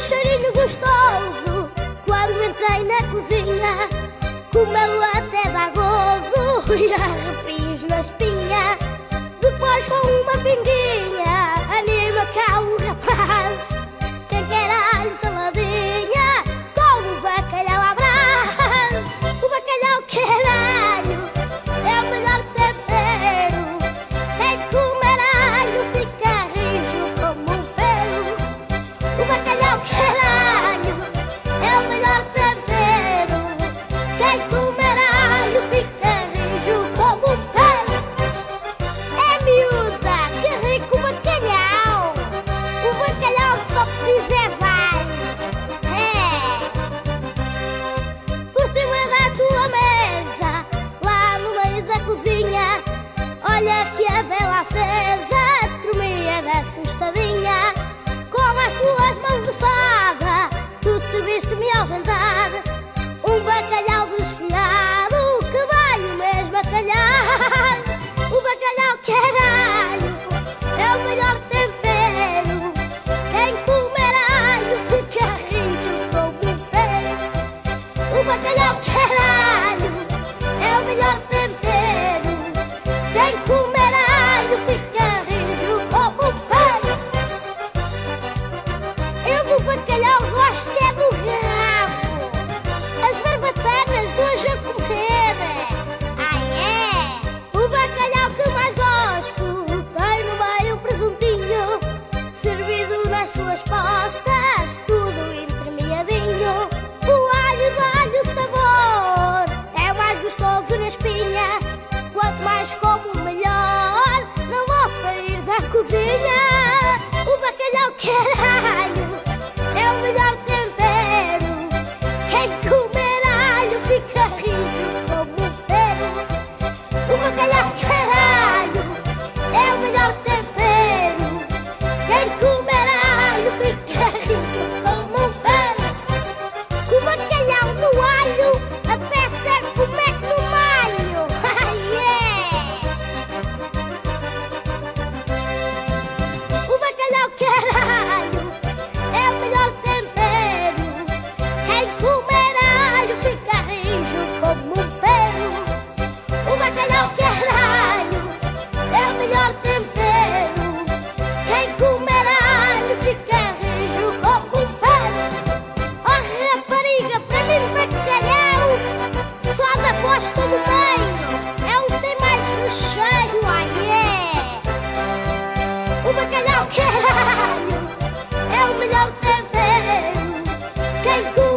um cheirinho gostoso quando entrei na cozinha. Comeu até dá gozo e arrepios na espinha. Depois com uma pinguinha. Let's!